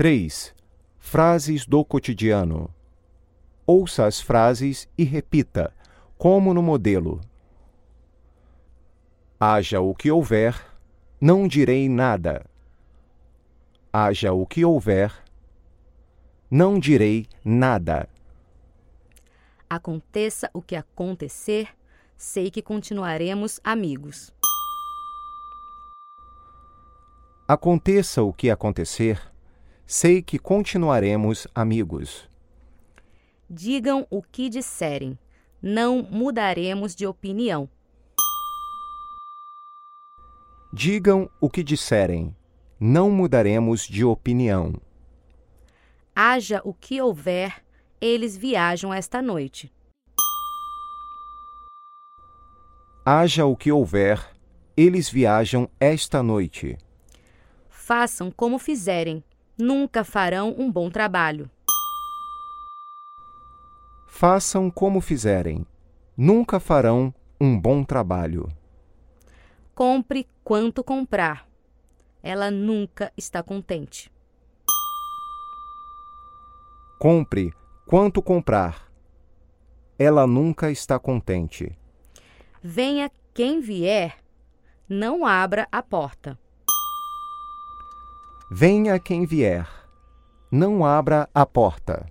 3. Frases do cotidiano. Ouça as frases e repita, como no modelo. Haja o que houver, não direi nada. Haja o que houver, não direi nada. Aconteça o que acontecer, sei que continuaremos amigos. Aconteça o que acontecer, sei que continuaremos amigos. Digam o que disserem, não mudaremos de opinião. Digam o que disserem, não mudaremos de opinião. Haja o que houver, eles viajam esta noite. Haja o que houver, eles viajam esta noite. Façam como fizerem, nunca farão um bom trabalho. Façam como fizerem, nunca farão um bom trabalho. Compre quanto comprar. Ela nunca está contente. Compre quanto comprar. Ela nunca está contente. Venha quem vier, não abra a porta. Venha quem vier, não abra a porta.